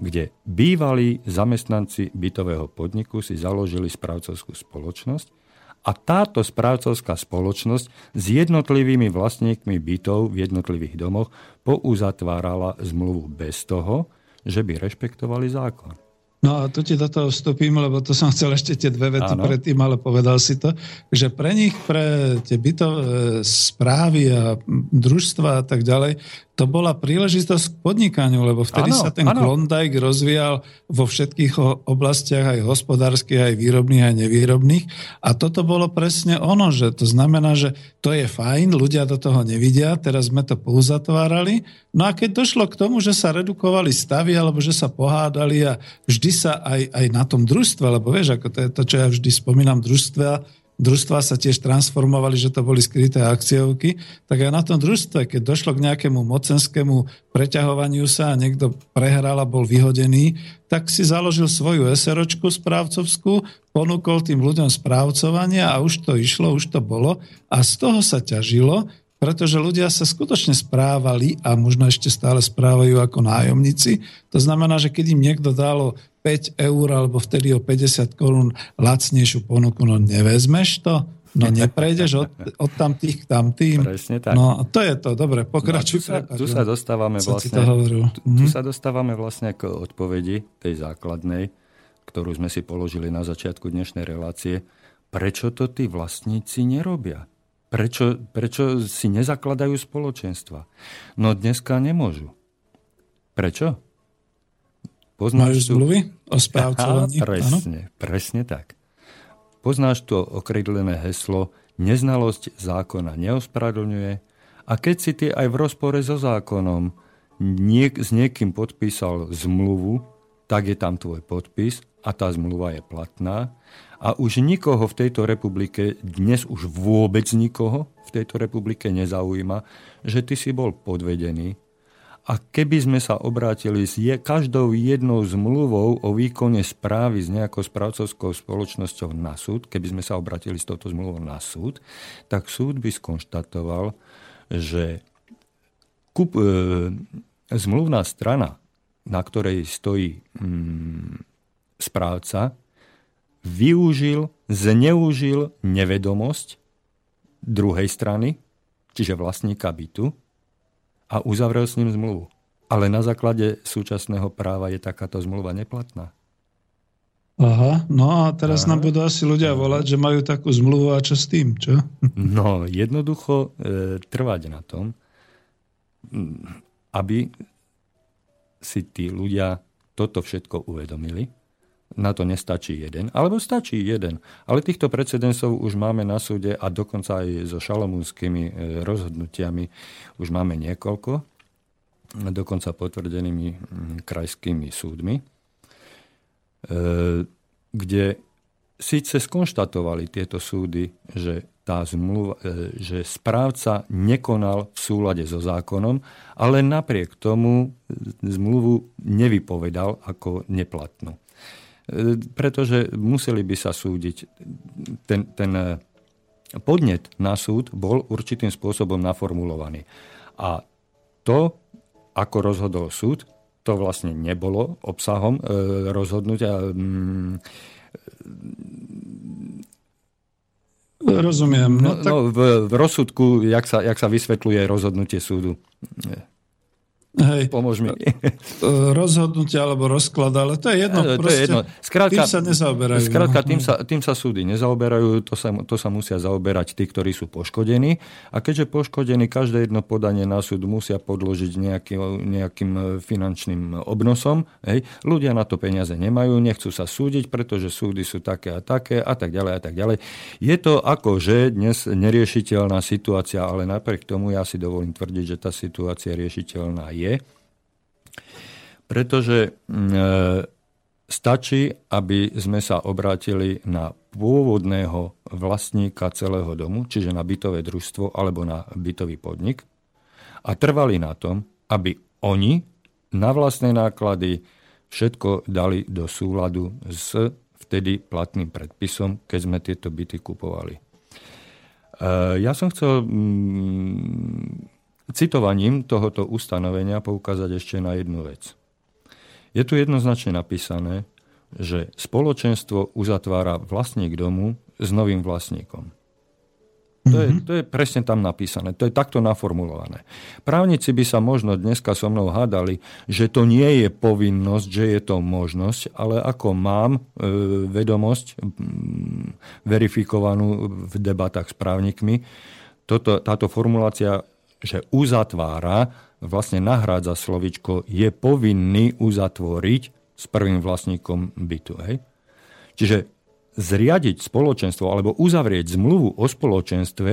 kde bývalí zamestnanci bytového podniku si založili správcovskú spoločnosť a táto správcovská spoločnosť s jednotlivými vlastníkmi bytov v jednotlivých domoch pouzatvárala zmluvu bez toho, že by rešpektovali zákon. No a tu ti do toho vstupím, lebo to som chcel ešte tie dve vety Áno. predtým, ale povedal si to, že pre nich, pre tie bytové správy a družstva a tak ďalej, to bola príležitosť k podnikaniu, lebo vtedy ano, sa ten ano. Klondike rozvíjal vo všetkých oblastiach, aj hospodárskych, aj výrobných, aj nevýrobných. A toto bolo presne ono, že to znamená, že to je fajn, ľudia do toho nevidia, teraz sme to pouzatvárali. No a keď došlo k tomu, že sa redukovali stavy, alebo že sa pohádali a vždy sa aj, aj na tom družstve, lebo vieš, ako to je to, čo ja vždy spomínam, družstva, družstva sa tiež transformovali, že to boli skryté akciovky, tak aj na tom družstve, keď došlo k nejakému mocenskému preťahovaniu sa a niekto prehral a bol vyhodený, tak si založil svoju SROčku správcovskú, ponúkol tým ľuďom správcovanie a už to išlo, už to bolo a z toho sa ťažilo, pretože ľudia sa skutočne správali a možno ešte stále správajú ako nájomníci. To znamená, že keď im niekto dalo 5 eur alebo vtedy o 50 korún lacnejšiu ponuku, no nevezmeš to? No neprejdeš od, od tamtých k tamtým. Presne tak. No to je to, dobre, pokračuj. No, tu, sa, tu sa dostávame vlastne, tu, tu mhm. sa dostávame vlastne k odpovedi tej základnej, ktorú sme si položili na začiatku dnešnej relácie. Prečo to tí vlastníci nerobia? Prečo, prečo si nezakladajú spoločenstva? No dneska nemôžu. Prečo? Poznáš Majú zmluvy o správcovaní? Presne, ano? presne tak. Poznáš to okrydlené heslo neznalosť zákona neospravedlňuje a keď si ty aj v rozpore so zákonom niek- s niekým podpísal zmluvu, tak je tam tvoj podpis a tá zmluva je platná. A už nikoho v tejto republike, dnes už vôbec nikoho v tejto republike nezaujíma, že ty si bol podvedený, a keby sme sa obrátili s je, každou jednou zmluvou o výkone správy s nejakou správcovskou spoločnosťou na súd, keby sme sa obratili s touto zmluvou na súd, tak súd by skonštatoval, že kup, e, zmluvná strana na ktorej stojí mm, správca, využil, zneužil nevedomosť druhej strany, čiže vlastníka bytu, a uzavrel s ním zmluvu. Ale na základe súčasného práva je takáto zmluva neplatná. Aha, no a teraz Aha. nám budú asi ľudia volať, že majú takú zmluvu a čo s tým, čo? No, jednoducho e, trvať na tom, aby si tí ľudia toto všetko uvedomili. Na to nestačí jeden, alebo stačí jeden. Ale týchto precedensov už máme na súde a dokonca aj so šalomúnskymi e, rozhodnutiami už máme niekoľko dokonca potvrdenými mm, krajskými súdmi, e, kde síce skonštatovali tieto súdy, že, tá zmluva, e, že správca nekonal v súlade so zákonom, ale napriek tomu zmluvu nevypovedal ako neplatnú. E, pretože museli by sa súdiť. Ten, ten podnet na súd bol určitým spôsobom naformulovaný. A to ako rozhodol súd, to vlastne nebolo obsahom e, rozhodnutia. Mm, Rozumiem. No, no, tak... no, v, v rozsudku, jak sa, jak sa vysvetľuje rozhodnutie súdu. Hej. Pomôž mi. Rozhodnutie alebo rozklad, ale to je jedno. To proste, je jedno. Skrátka, tým sa nezaoberajú. Skrátka, no. tým sa, tým sa súdy nezaoberajú, to sa, to sa musia zaoberať tí, ktorí sú poškodení. A keďže poškodení, každé jedno podanie na súd musia podložiť nejaký, nejakým finančným obnosom, hej, ľudia na to peniaze nemajú, nechcú sa súdiť, pretože súdy sú také a také a tak ďalej a tak ďalej. Je to akože dnes neriešiteľná situácia, ale napriek tomu ja si dovolím tvrdiť, že tá situácia riešiteľná je je, pretože mm, e, stačí, aby sme sa obrátili na pôvodného vlastníka celého domu, čiže na bytové družstvo alebo na bytový podnik a trvali na tom, aby oni na vlastné náklady všetko dali do súladu s vtedy platným predpisom, keď sme tieto byty kupovali. E, ja som chcel mm, citovaním tohoto ustanovenia poukázať ešte na jednu vec. Je tu jednoznačne napísané, že spoločenstvo uzatvára vlastník domu s novým vlastníkom. To je, mhm. to je presne tam napísané, to je takto naformulované. Právnici by sa možno dneska so mnou hádali, že to nie je povinnosť, že je to možnosť, ale ako mám e, vedomosť verifikovanú v debatách s právnikmi, toto, táto formulácia že uzatvára, vlastne nahrádza slovičko, je povinný uzatvoriť s prvým vlastníkom bytu. Hej? Čiže zriadiť spoločenstvo alebo uzavrieť zmluvu o spoločenstve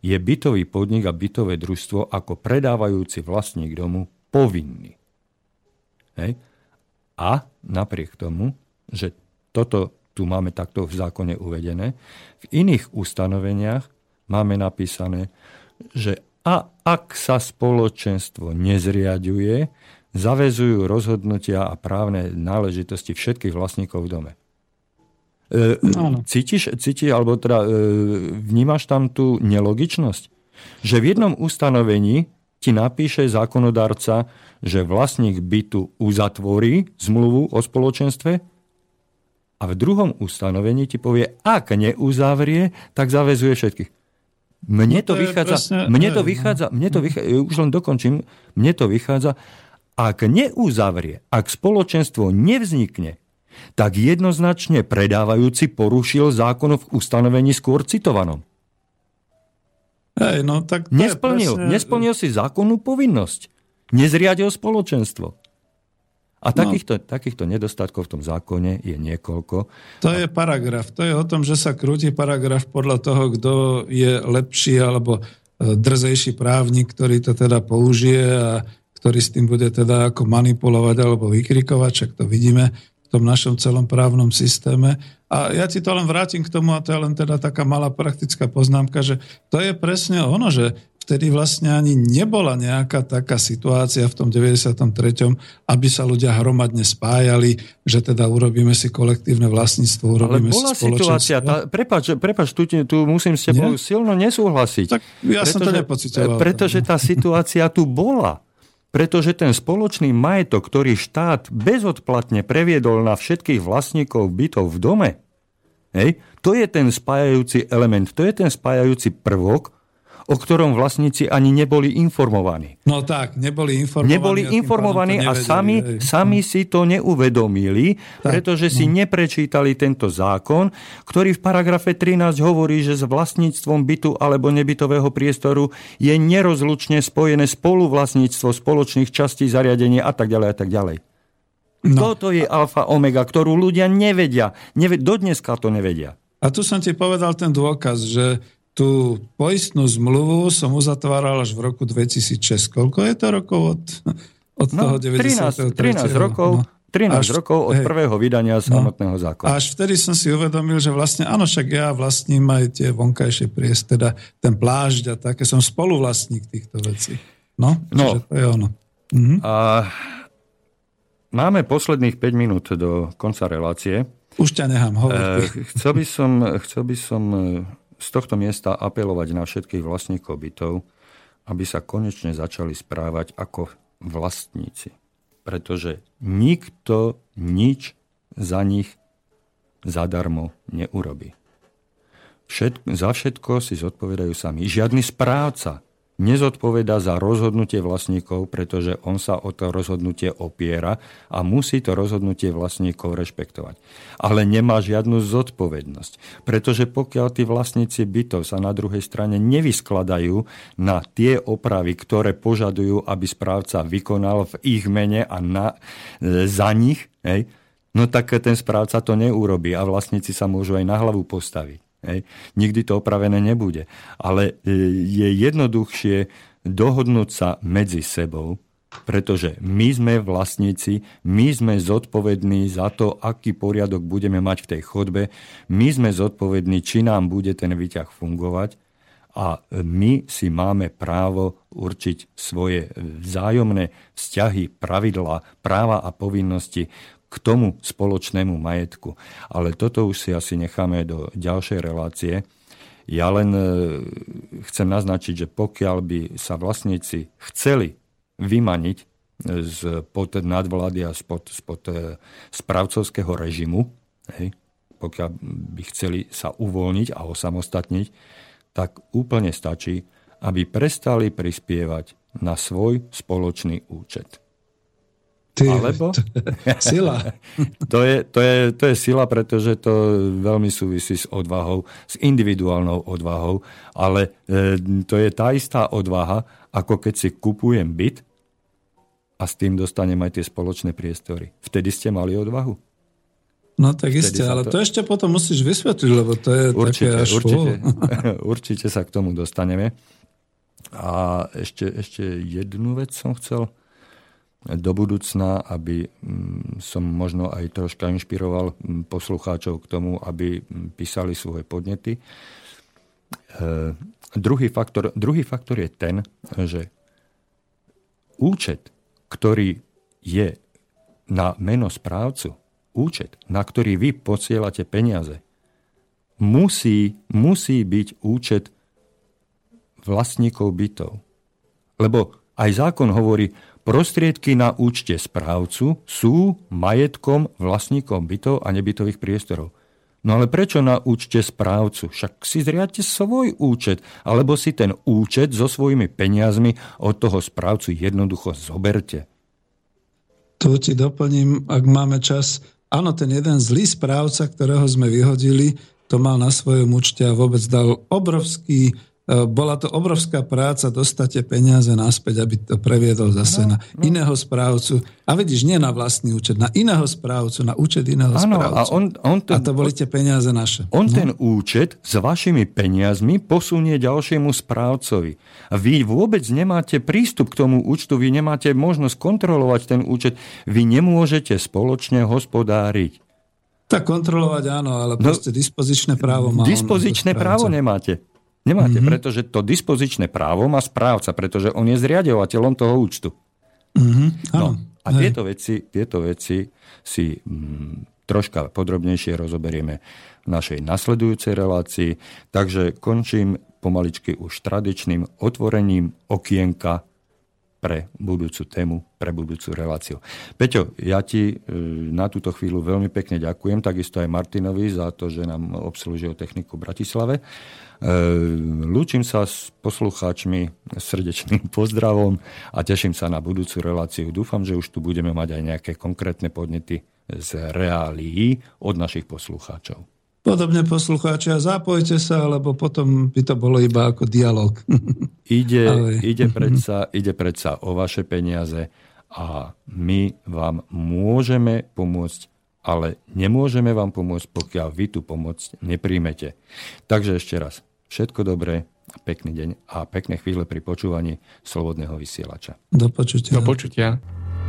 je bytový podnik a bytové družstvo ako predávajúci vlastník domu povinný. Hej? A napriek tomu, že toto tu máme takto v zákone uvedené, v iných ustanoveniach máme napísané, že a ak sa spoločenstvo nezriaďuje, zavezujú rozhodnutia a právne náležitosti všetkých vlastníkov v dome. E, cítiš, cítiš, alebo teda e, vnímaš tam tú nelogičnosť? Že v jednom ustanovení ti napíše zákonodárca, že vlastník bytu uzatvorí zmluvu o spoločenstve a v druhom ustanovení ti povie, ak neuzavrie, tak zavezuje všetkých. Mne no to, to vychádza, presne, mne to vychádza, mne to vychádza, už len dokončím, mne to vychádza, ak neuzavrie, ak spoločenstvo nevznikne, tak jednoznačne predávajúci porušil zákon v ustanovení skôr citovanom. Hej, no, tak nesplnil, presne... nesplnil si zákonnú povinnosť. Nezriadil spoločenstvo. A takýchto, no. takýchto nedostatkov v tom zákone je niekoľko. To je paragraf. To je o tom, že sa krúti paragraf podľa toho, kto je lepší alebo e, drzejší právnik, ktorý to teda použije a ktorý s tým bude teda ako manipulovať alebo vykrikovať, však to vidíme v tom našom celom právnom systéme. A ja ti to len vrátim k tomu, a to je len teda taká malá praktická poznámka, že to je presne ono, že vtedy vlastne ani nebola nejaká taká situácia v tom 93., aby sa ľudia hromadne spájali, že teda urobíme si kolektívne vlastníctvo, urobíme Ale bola si situácia, tá, prepáč, prepáč tu, tu musím s tebou Nie? silno nesúhlasiť. Tak ja pretože, som to nepocitoval. Pretože tá situácia tu bola. pretože ten spoločný majetok, ktorý štát bezodplatne previedol na všetkých vlastníkov bytov v dome, hej, to je ten spájajúci element, to je ten spájajúci prvok, o ktorom vlastníci ani neboli informovaní. No tak, neboli informovaní. Neboli informovaní a sami, sami si to neuvedomili, tak, pretože no. si neprečítali tento zákon, ktorý v paragrafe 13 hovorí, že s vlastníctvom bytu alebo nebytového priestoru je nerozlučne spojené spoluvlastníctvo spoločných častí zariadenia a tak ďalej a tak ďalej. No. Toto je alfa omega, ktorú ľudia nevedia. Neve, dodneska to nevedia. A tu som ti povedal ten dôkaz, že tú poistnú zmluvu som uzatváral až v roku 2006. Koľko je to rokov od, od no, toho 93. 13, 13 rokov, no. 13 až, rokov od hej, prvého vydania no. samotného no, zákona. Až vtedy som si uvedomil, že vlastne, áno, však ja vlastním aj tie vonkajšie priest, teda ten plážď a také, som spoluvlastník týchto vecí. No, no to je ono. Mhm. A máme posledných 5 minút do konca relácie. Už ťa nechám hovoriť. E, chcel by som, chcel by som z tohto miesta apelovať na všetkých vlastníkov bytov, aby sa konečne začali správať ako vlastníci. Pretože nikto nič za nich zadarmo neurobi. Všetko, za všetko si zodpovedajú sami. Žiadny správca nezodpoveda za rozhodnutie vlastníkov, pretože on sa o to rozhodnutie opiera a musí to rozhodnutie vlastníkov rešpektovať. Ale nemá žiadnu zodpovednosť, pretože pokiaľ tí vlastníci bytov sa na druhej strane nevyskladajú na tie opravy, ktoré požadujú, aby správca vykonal v ich mene a na, e, za nich, hej, no tak ten správca to neurobí a vlastníci sa môžu aj na hlavu postaviť. Hej. Nikdy to opravené nebude. Ale e, je jednoduchšie dohodnúť sa medzi sebou, pretože my sme vlastníci, my sme zodpovední za to, aký poriadok budeme mať v tej chodbe, my sme zodpovední, či nám bude ten výťah fungovať a my si máme právo určiť svoje vzájomné vzťahy, pravidlá, práva a povinnosti k tomu spoločnému majetku. Ale toto už si asi necháme do ďalšej relácie. Ja len e, chcem naznačiť, že pokiaľ by sa vlastníci chceli vymaniť z pod nadvlády a spod, spod e, správcovského režimu, hej, pokiaľ by chceli sa uvoľniť a osamostatniť, tak úplne stačí, aby prestali prispievať na svoj spoločný účet. Ty, Alebo? sila. to, je, to, je, to je sila, pretože to veľmi súvisí s odvahou, s individuálnou odvahou, ale e, to je tá istá odvaha, ako keď si kupujem byt a s tým dostanem aj tie spoločné priestory. Vtedy ste mali odvahu? No tak isté, ale to... to ešte potom musíš vysvetliť, lebo to je určite, také až určite, určite sa k tomu dostaneme. A ešte, ešte jednu vec som chcel do budúcna, aby mm, som možno aj troška inšpiroval mm, poslucháčov k tomu, aby mm, písali svoje podnety. E, druhý, faktor, druhý faktor je ten, že účet, ktorý je na meno správcu, účet, na ktorý vy posielate peniaze, musí, musí byť účet vlastníkov bytov. Lebo aj zákon hovorí, Prostriedky na účte správcu sú majetkom vlastníkom bytov a nebytových priestorov. No ale prečo na účte správcu? Však si zriadte svoj účet, alebo si ten účet so svojimi peniazmi od toho správcu jednoducho zoberte. Tu ti doplním, ak máme čas. Áno, ten jeden zlý správca, ktorého sme vyhodili, to mal na svojom účte a vôbec dal obrovský bola to obrovská práca dostať tie peniaze naspäť, aby to previedol zase no, na no. iného správcu. A vidíš, nie na vlastný účet, na iného správcu, na účet iného ano, správcu. A, on, on ten, a to boli tie peniaze naše. On no. ten účet s vašimi peniazmi posunie ďalšiemu správcovi. A vy vôbec nemáte prístup k tomu účtu, vy nemáte možnosť kontrolovať ten účet, vy nemôžete spoločne hospodáriť. Tak kontrolovať áno, ale no, proste dispozičné právo má. Dispozičné právo nemáte. Nemáte, mm-hmm. pretože to dispozičné právo má správca, pretože on je zriadovateľom toho účtu. Mm-hmm. No, a tieto veci, tieto veci si mm, troška podrobnejšie rozoberieme v našej nasledujúcej relácii. Takže končím pomaličky už tradičným otvorením okienka pre budúcu tému, pre budúcu reláciu. Peťo, ja ti e, na túto chvíľu veľmi pekne ďakujem, takisto aj Martinovi za to, že nám obslúžil techniku v Bratislave. E, lúčim sa s poslucháčmi srdečným pozdravom a teším sa na budúcu reláciu. Dúfam, že už tu budeme mať aj nejaké konkrétne podnety z reálií od našich poslucháčov. Podobne poslucháčia, zapojte sa, lebo potom by to bolo iba ako dialog. Ide, ide, predsa, ide predsa o vaše peniaze a my vám môžeme pomôcť, ale nemôžeme vám pomôcť, pokiaľ vy tu pomoc nepríjmete. Takže ešte raz, všetko dobré, pekný deň a pekné chvíle pri počúvaní Slobodného vysielača. Do počutia. Do počutia.